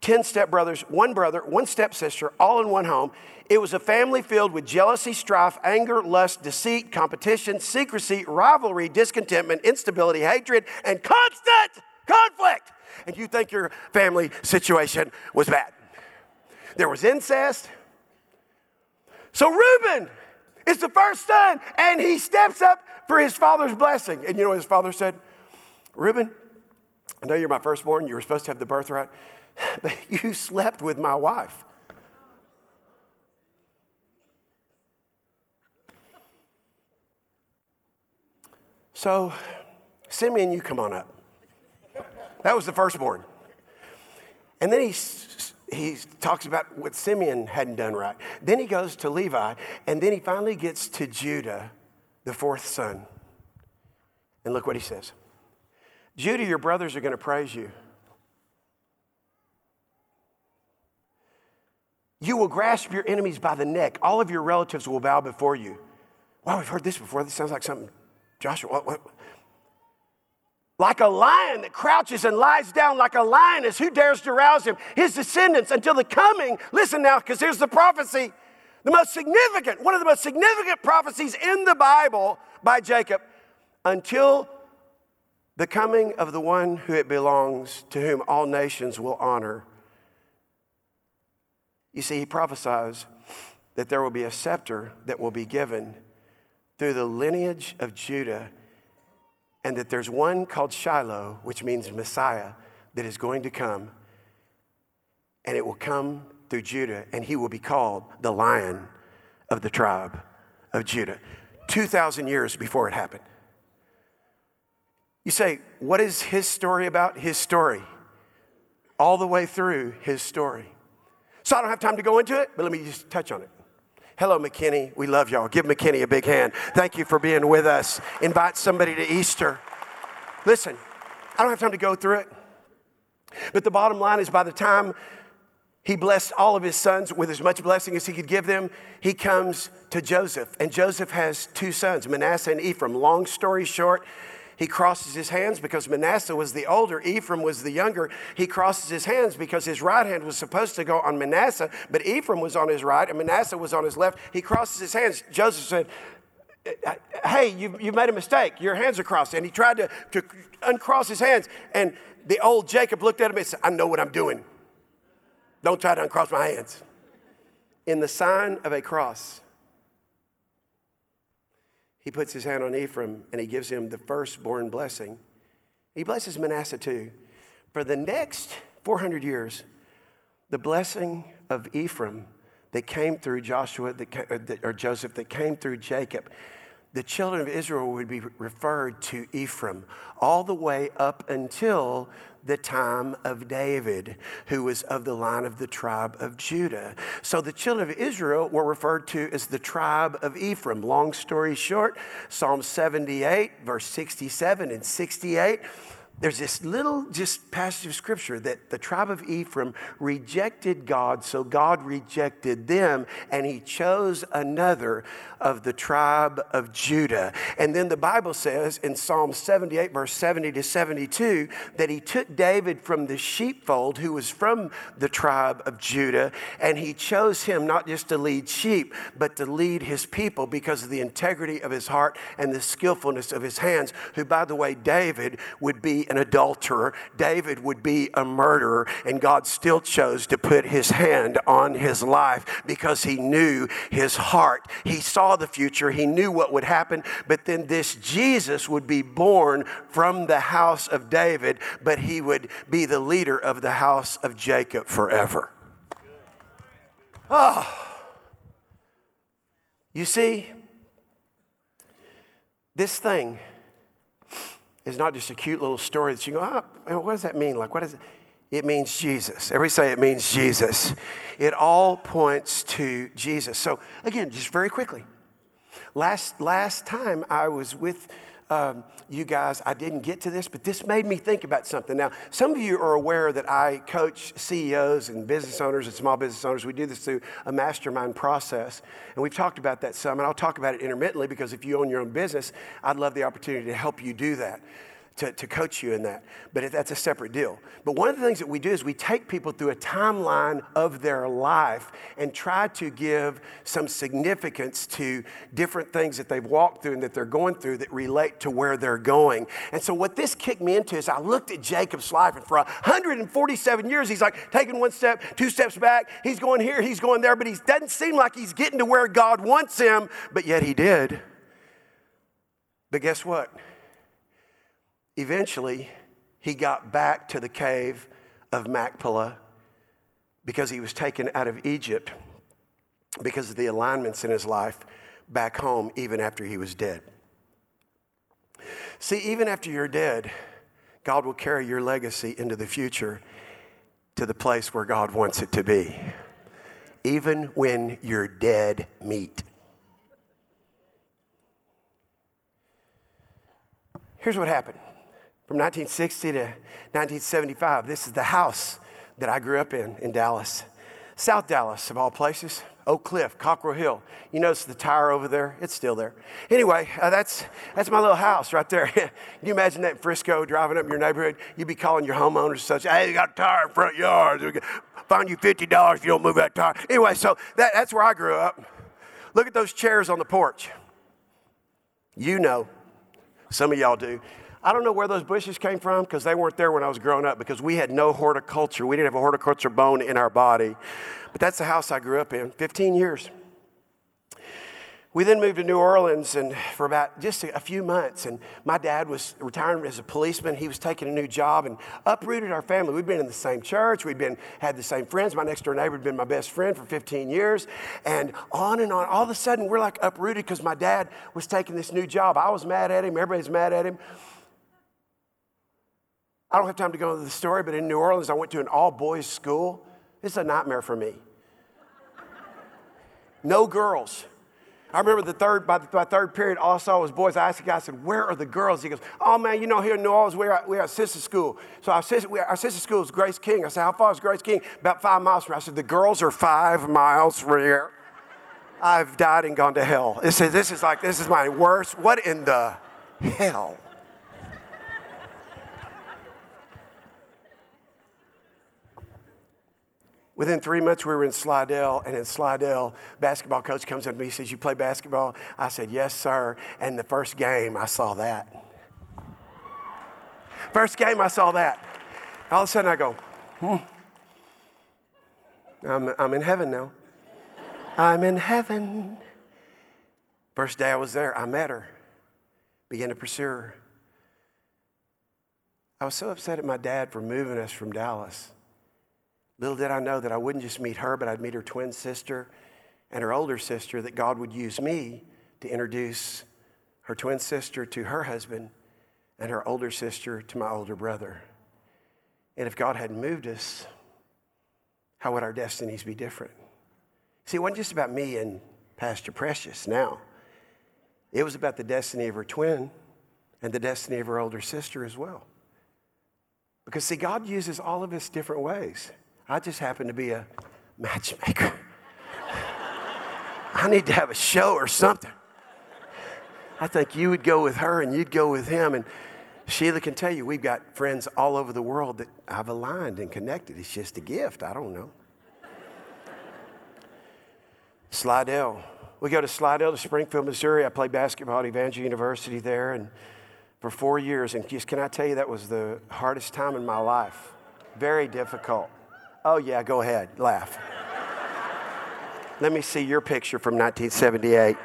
10 stepbrothers, one brother, one stepsister, all in one home. It was a family filled with jealousy, strife, anger, lust, deceit, competition, secrecy, rivalry, discontentment, instability, hatred, and constant conflict. And you think your family situation was bad. There was incest. So Reuben is the first son, and he steps up for his father's blessing. And you know what his father said? Reuben, I know you're my firstborn, you were supposed to have the birthright, (laughs) but you slept with my wife. So, Simeon, you come on up. That was the firstborn. And then he, he talks about what Simeon hadn't done right. Then he goes to Levi, and then he finally gets to Judah, the fourth son. And look what he says Judah, your brothers are going to praise you. You will grasp your enemies by the neck. All of your relatives will bow before you. Wow, we've heard this before. This sounds like something Joshua, what, what? Like a lion that crouches and lies down like a lioness, who dares to rouse him? His descendants until the coming, listen now, because here's the prophecy. The most significant, one of the most significant prophecies in the Bible by Jacob, until the coming of the one who it belongs, to whom all nations will honor. You see, he prophesies that there will be a scepter that will be given through the lineage of Judah, and that there's one called Shiloh, which means Messiah, that is going to come, and it will come through Judah, and he will be called the Lion of the tribe of Judah. 2,000 years before it happened. You say, what is his story about? His story. All the way through his story. So I don't have time to go into it, but let me just touch on it. Hello, McKinney. We love y'all. Give McKinney a big hand. Thank you for being with us. Invite somebody to Easter. Listen, I don't have time to go through it. But the bottom line is by the time he blessed all of his sons with as much blessing as he could give them, he comes to Joseph. And Joseph has two sons, Manasseh and Ephraim. Long story short, he crosses his hands because Manasseh was the older, Ephraim was the younger. He crosses his hands because his right hand was supposed to go on Manasseh, but Ephraim was on his right and Manasseh was on his left. He crosses his hands. Joseph said, Hey, you, you made a mistake. Your hands are crossed. And he tried to, to uncross his hands. And the old Jacob looked at him and said, I know what I'm doing. Don't try to uncross my hands. In the sign of a cross, he puts his hand on Ephraim and he gives him the firstborn blessing. He blesses Manasseh too. For the next 400 years, the blessing of Ephraim that came through Joshua that, uh, or Joseph, that came through Jacob, the children of Israel would be referred to Ephraim all the way up until the time of David, who was of the line of the tribe of Judah. So the children of Israel were referred to as the tribe of Ephraim. Long story short, Psalm 78, verse 67 and 68 there's this little just passage of scripture that the tribe of Ephraim rejected God, so God rejected them, and he chose another of the tribe of Judah. And then the Bible says in Psalm 78, verse 70 to 72, that he took David from the sheepfold, who was from the tribe of Judah, and he chose him not just to lead sheep, but to lead his people because of the integrity of his heart and the skillfulness of his hands, who, by the way, David would be an adulterer, David would be a murderer, and God still chose to put his hand on his life because he knew his heart. He saw the future, he knew what would happen, but then this Jesus would be born from the house of David, but he would be the leader of the house of Jacob forever. Oh. You see, this thing is not just a cute little story that you go, oh, what does that mean? Like, what is it? It means Jesus. Every say it means Jesus. It all points to Jesus. So, again, just very quickly. Last, last time I was with um, you guys, I didn't get to this, but this made me think about something. Now, some of you are aware that I coach CEOs and business owners and small business owners. We do this through a mastermind process, and we've talked about that some, and I'll talk about it intermittently because if you own your own business, I'd love the opportunity to help you do that to, to coach you in that. But that's a separate deal. But one of the things that we do is we take people through a timeline of their life and try to give some significance to different things that they've walked through and that they're going through that relate to where they're going. And so what this kicked me into is I looked at Jacob's life and for 147 years he's like taking one step, two steps back, he's going here, he's going there, but he doesn't seem like he's getting to where God wants him, but yet he did. But guess what? Eventually, he got back to the cave of Machpelah because he was taken out of Egypt because of the alignments in his life back home, even after he was dead. See, even after you're dead, God will carry your legacy into the future to the place where God wants it to be, even when you're dead meat. Here's what happened from 1960 to 1975. This is the house that I grew up in in Dallas. South Dallas, of all places. Oak Cliff, Cockrell Hill. You notice the tire over there? It's still there. Anyway, uh, that's, that's my little house right there. (laughs) Can you imagine that in Frisco driving up your neighborhood? You'd be calling your homeowners such, hey, you got a tire in front yard. Find you $50 if you don't move that tire. Anyway, so that, that's where I grew up. Look at those chairs on the porch. You know. Some of y'all do. I don't know where those bushes came from because they weren't there when I was growing up because we had no horticulture. We didn't have a horticulture bone in our body. But that's the house I grew up in, 15 years. We then moved to New Orleans and for about just a few months. And my dad was retiring as a policeman. He was taking a new job and uprooted our family. We'd been in the same church. We'd been had the same friends. My next door neighbor had been my best friend for 15 years. And on and on. All of a sudden, we're like uprooted because my dad was taking this new job. I was mad at him. Everybody's mad at him. I don't have time to go into the story, but in New Orleans, I went to an all boys school. It's a nightmare for me. No girls. I remember the third, by the by third period, all I saw was boys. I asked the guy, I said, Where are the girls? He goes, Oh man, you know, here in New Orleans, we're at, we're at sister school. So our sister, we, our sister school is Grace King. I said, How far is Grace King? About five miles from here. I said, The girls are five miles from here. I've died and gone to hell. This is, this is like, this is my worst. What in the hell? Within three months, we were in Slidell, and in Slidell, basketball coach comes up to me. He says, "You play basketball?" I said, "Yes, sir." And the first game, I saw that. First game, I saw that. All of a sudden, I go, "Hmm, I'm, I'm in heaven now. I'm in heaven." First day I was there, I met her, began to pursue her. I was so upset at my dad for moving us from Dallas. Little did I know that I wouldn't just meet her, but I'd meet her twin sister and her older sister, that God would use me to introduce her twin sister to her husband and her older sister to my older brother. And if God hadn't moved us, how would our destinies be different? See, it wasn't just about me and Pastor Precious now. It was about the destiny of her twin and the destiny of her older sister as well. Because, see, God uses all of us different ways. I just happen to be a matchmaker. I need to have a show or something. I think you would go with her and you'd go with him. And Sheila can tell you, we've got friends all over the world that I've aligned and connected. It's just a gift. I don't know. Slidell. We go to Slidell to Springfield, Missouri. I played basketball at Evangel University there and for four years. And just can I tell you, that was the hardest time in my life. Very difficult. Oh, yeah, go ahead, laugh. Let me see your picture from 1978.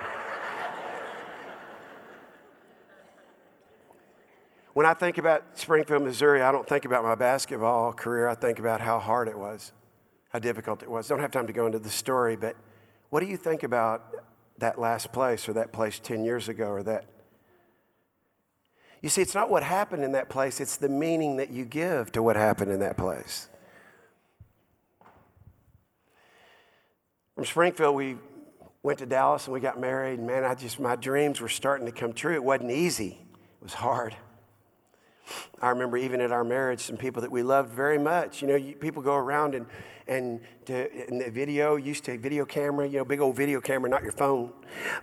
When I think about Springfield, Missouri, I don't think about my basketball career. I think about how hard it was, how difficult it was. Don't have time to go into the story, but what do you think about that last place or that place 10 years ago or that? You see, it's not what happened in that place, it's the meaning that you give to what happened in that place. From Springfield, we went to Dallas and we got married. Man, I just, my dreams were starting to come true. It wasn't easy, it was hard. I remember even at our marriage, some people that we loved very much. You know, you, people go around and, and to, the video, used to video camera, you know, big old video camera, not your phone,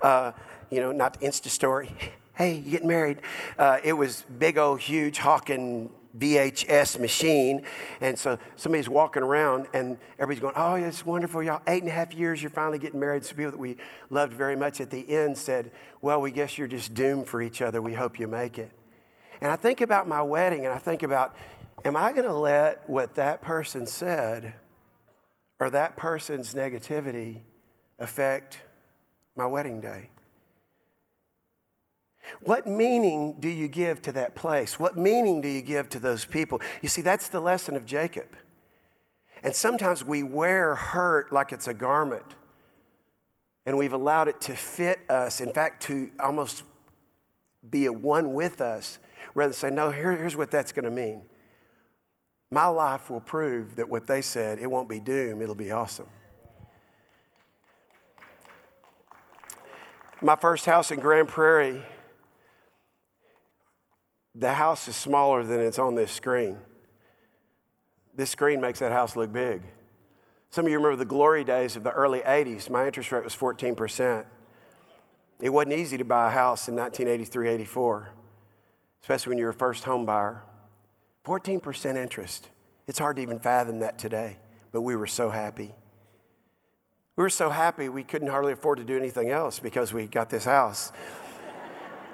uh, you know, not the Insta story. (laughs) Hey, you getting married? Uh, it was big old, huge, hawking VHS machine. And so somebody's walking around and everybody's going, Oh, it's wonderful. Y'all, eight and a half years, you're finally getting married. Some people that we loved very much at the end said, Well, we guess you're just doomed for each other. We hope you make it. And I think about my wedding and I think about, am I going to let what that person said or that person's negativity affect my wedding day? What meaning do you give to that place? What meaning do you give to those people? You see, that's the lesson of Jacob. And sometimes we wear hurt like it's a garment, and we've allowed it to fit us, in fact, to almost be a one with us rather than say, no, here, here's what that's going to mean. My life will prove that what they said, it won't be doom, it'll be awesome. My first house in Grand Prairie, the house is smaller than it's on this screen. This screen makes that house look big. Some of you remember the glory days of the early 80s. My interest rate was 14%. It wasn't easy to buy a house in 1983 84 especially when you're a first home buyer. 14% interest. It's hard to even fathom that today, but we were so happy. We were so happy we couldn't hardly afford to do anything else because we got this house.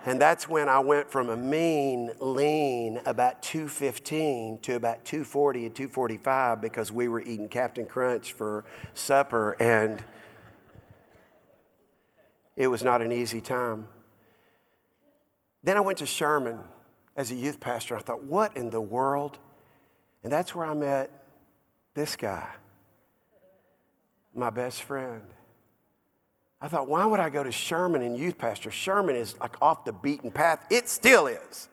And that's when I went from a mean, lean, about 215 to about 240 and 245 because we were eating Captain Crunch for supper and it was not an easy time. Then I went to Sherman as a youth pastor, I thought, what in the world? And that's where I met this guy, my best friend. I thought, why would I go to Sherman and youth pastor? Sherman is like off the beaten path. It still is.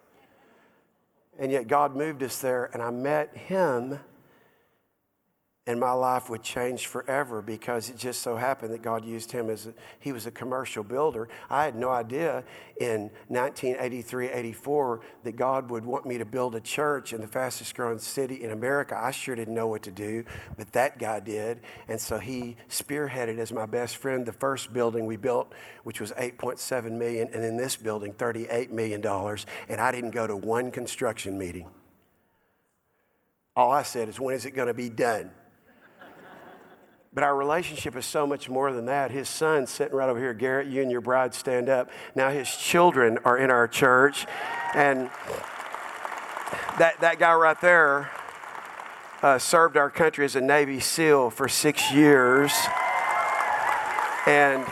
And yet God moved us there, and I met him and my life would change forever because it just so happened that God used him as a, he was a commercial builder. I had no idea in 1983, 84 that God would want me to build a church in the fastest growing city in America. I sure didn't know what to do, but that guy did. And so he spearheaded as my best friend the first building we built, which was 8.7 million, and in this building, 38 million dollars. And I didn't go to one construction meeting. All I said is, when is it going to be done? But our relationship is so much more than that. His son sitting right over here. Garrett, you and your bride stand up. Now his children are in our church. And that, that guy right there uh, served our country as a Navy SEAL for six years. And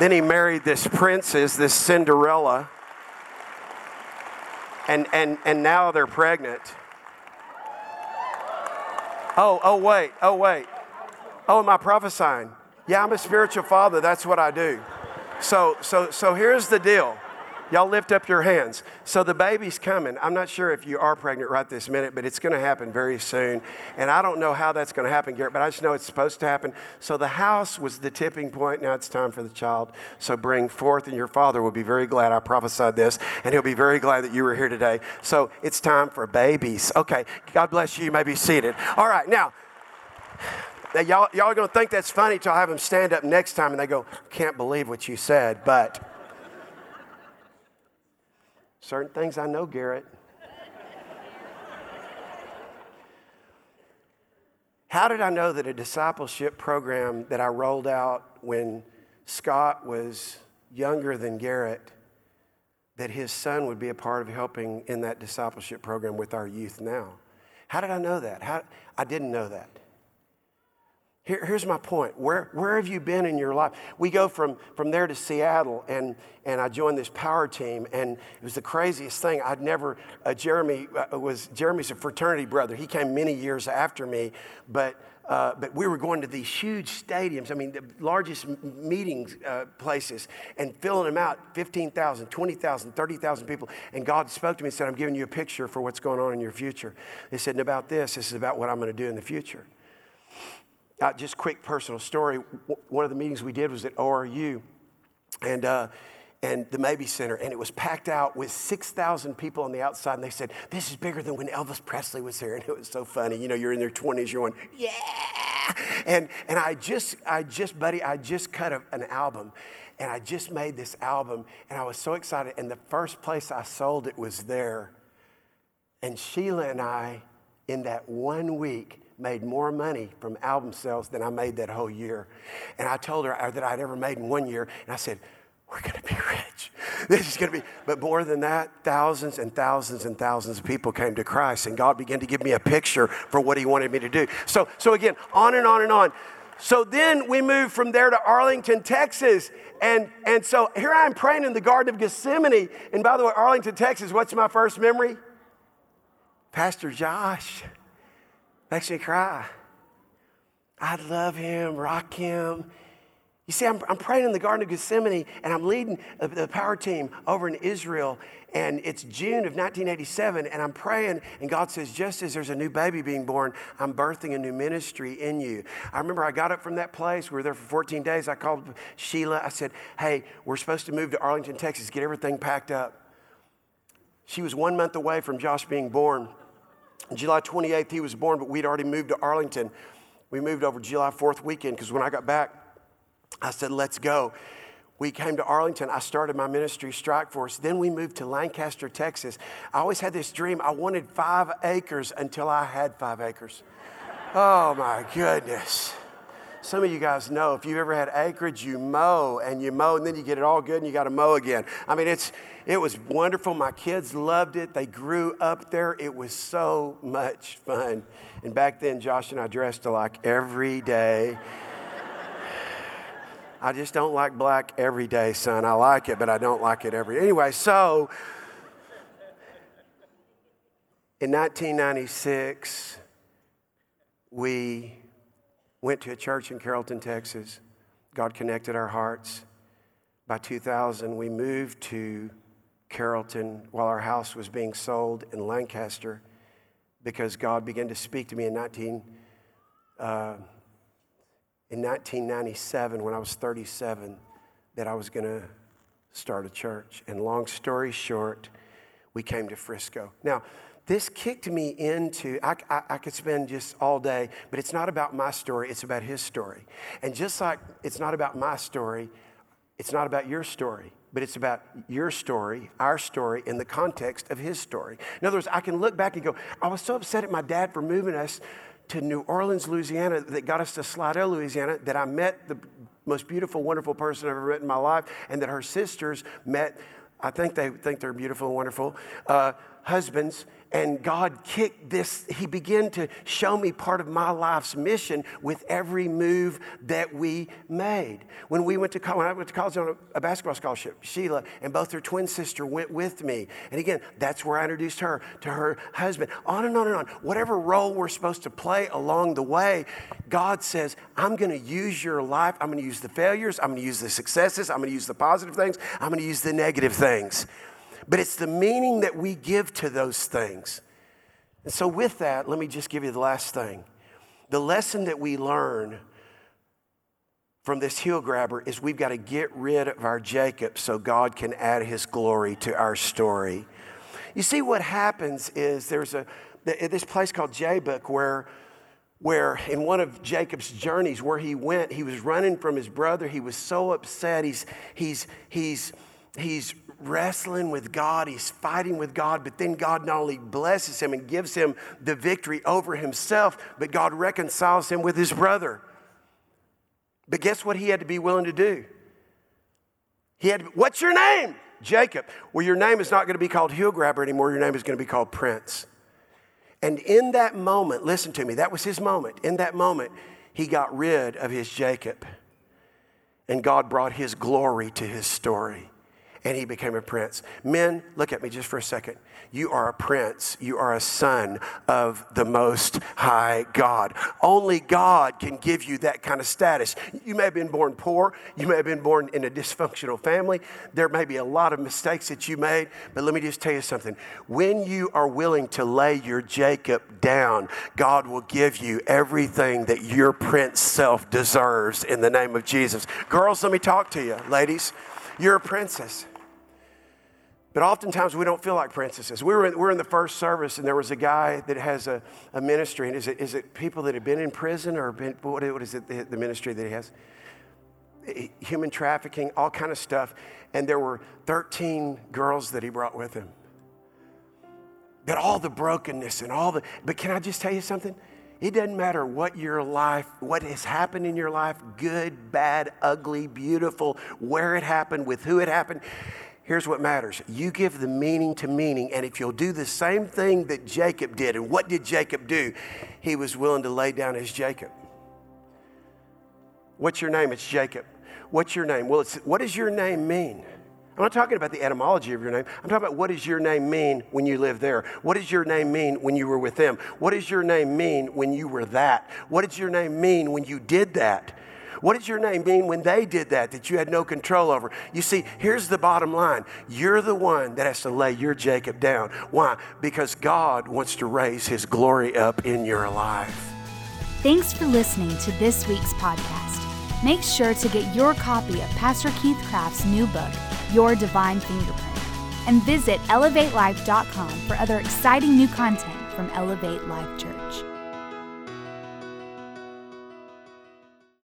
then he married this princess, this Cinderella. And, and, and now they're pregnant. Oh, oh, wait, oh, wait. Oh, am I prophesying? Yeah, I'm a spiritual father. That's what I do. So, so, so here's the deal. Y'all lift up your hands. So the baby's coming. I'm not sure if you are pregnant right this minute, but it's going to happen very soon. And I don't know how that's going to happen, Garrett, but I just know it's supposed to happen. So the house was the tipping point. Now it's time for the child. So bring forth, and your father will be very glad I prophesied this, and he'll be very glad that you were here today. So it's time for babies. Okay, God bless you. You may be seated. All right, now. Now, y'all, y'all are going to think that's funny till I have them stand up next time and they go, I can't believe what you said, but Certain things I know, Garrett. How did I know that a discipleship program that I rolled out when Scott was younger than Garrett, that his son would be a part of helping in that discipleship program with our youth now? How did I know that? How, I didn't know that. Here, here's my point. Where, where have you been in your life? We go from, from there to Seattle, and, and I joined this power team, and it was the craziest thing. I'd never, uh, Jeremy uh, was, Jeremy's a fraternity brother. He came many years after me, but uh, but we were going to these huge stadiums, I mean, the largest meeting uh, places, and filling them out 15,000, 20,000, 30,000 people. And God spoke to me and said, I'm giving you a picture for what's going on in your future. They said, and about this, this is about what I'm going to do in the future. Uh, just quick personal story. One of the meetings we did was at ORU, and uh, and the Mabee Center, and it was packed out with 6,000 people on the outside. And they said, This is bigger than when Elvis Presley was here. (laughs) And it was so funny. You know, you're in your 20s, you're going, Yeah. And, and I just, I just, buddy, I just cut a, an album. And I just made this album. And I was so excited. And the first place I sold it was there. And Sheila and I, in that one week, made more money from album sales than I made that whole year. And I told her uh, that I'd ever made in one year. And I said, we're going to be rich. (laughs) This is going to be, but more than that, thousands and thousands and thousands of people came to Christ, and God began to give me a picture for what He wanted me to do. So, so again, on and on and on. So then we moved from there to Arlington, Texas. And, and so here I am praying in the Garden of Gethsemane. And by the way, Arlington, Texas, what's my first memory? Pastor Josh. Makes me cry. I love him, rock him. You see, I'm, I'm praying in the Garden of Gethsemane and I'm leading the, the power team over in Israel. And it's June of 1987, and I'm praying, and God says, Just as there's a new baby being born, I'm birthing a new ministry in you. I remember I got up from that place. We were there for 14 days. I called Sheila. I said, Hey, we're supposed to move to Arlington, Texas, get everything packed up. She was one month away from Josh being born. July 28th, he was born, but we'd already moved to Arlington. We moved over July 4th weekend because when I got back, I said, let's go. We came to Arlington. I started my ministry, Strike Force. Then we moved to Lancaster, Texas. I always had this dream. I wanted five acres until I had five acres. Oh my goodness. Some of you guys know if you've ever had acreage, you mow and you mow and then you get it all good and you got to mow again. I mean, it's, it was wonderful. My kids loved it. They grew up there. It was so much fun. And back then, Josh and I dressed alike every day. I just don't like black every day, son. I like it, but I don't like it every. Anyway, so in 1996, we went to a church in Carrollton, Texas. God connected our hearts. By 2000, we moved to Carrollton while our house was being sold in Lancaster because God began to speak to me in 19, uh, in 1997 when I was 37 that I was going to start a church. And long story short, we came to Frisco. Now, this kicked me into, I, I, I, could spend just all day, but it's not about my story, it's about his story. And just like it's not about my story, it's not about your story, but it's about your story, our story, in the context of his story. In other words, I can look back and go, I was so upset at my dad for moving us to New Orleans, Louisiana, that got us to Slidell, Louisiana, that I met the most beautiful, wonderful person I've ever met in my life, and that her sisters met I think they think they're beautiful and wonderful uh, husbands, and God kicked this, He began to show me part of my life's mission with every move that we made. When we went to college, when I went to college on a, a basketball scholarship, Sheila and both her twin sister went with me. And again, that's where I introduced her to her husband. On and on and on. Whatever role we're supposed to play along the way, God says, I'm going to use your life. I'm going to use the failures. I'm going to use the successes. I'm going to use the positive things. I'm going to use the negative things but it's the meaning that we give to those things. And so, with that, let me just give you the last thing. The lesson that we learn from this heel grabber is we've got to get rid of our Jacob so God can add his glory to our story. You see, what happens is there's a this place called Jabbok where where in one of Jacob's journeys where he went, he was running from his brother. He was so upset. He's, he's, he's, he's wrestling with God, he's fighting with God, but then God not only blesses him and gives him the victory over himself, but God reconciles him with his brother. But guess what he had to be willing to do? He had, what's your name? Jacob. Well, your name is not going to be called heel grabber anymore. Your name is going to be called Prince. And in that moment, listen to me, that was his moment. In that moment, he got rid of his Jacob. And God brought his glory to his story and he became a prince. Men, look at me just for a second. You are a prince. You are a son of the Most High God. Only God can give you that kind of status. You may have been born poor. You may have been born in a dysfunctional family. There may be a lot of mistakes that you made, but let me just tell you something. When you are willing to lay your Jacob down, God will give you everything that your prince self deserves in the name of Jesus. Girls, let me talk to you. Ladies, you're a princess. But oftentimes we don't feel like princesses. We were in, we were in the first service, and there was a guy that has a, a ministry. And is it, is it people that have been in prison, or been, what, is it, the, the ministry that he has? Human trafficking, all kind of stuff. And there were 13 girls that he brought with him. But all the brokenness and all the, but can I just tell you something? It doesn't matter what your life, what has happened in your life, good, bad, ugly, beautiful, where it happened, with who it happened. Here's what matters you give the meaning to meaning, and if you'll do the same thing that Jacob did, and what did Jacob do? He was willing to lay down his Jacob. What's your name? It's Jacob. What's your name? Well, what does your name mean? I'm not talking about the etymology of your name. I'm talking about what does your name mean when you live there? What does your name mean when you were with them? What does your name mean when you were that? What does your name mean when you did that? What did your name mean when they did that, that you had no control over? You see, here's the bottom line you're the one that has to lay your Jacob down. Why? Because God wants to raise his glory up in your life. Thanks for listening to this week's podcast. Make sure to get your copy of Pastor Keith Craft's new book, Your Divine Fingerprint, and visit elevatelife.com for other exciting new content from Elevate Life Church.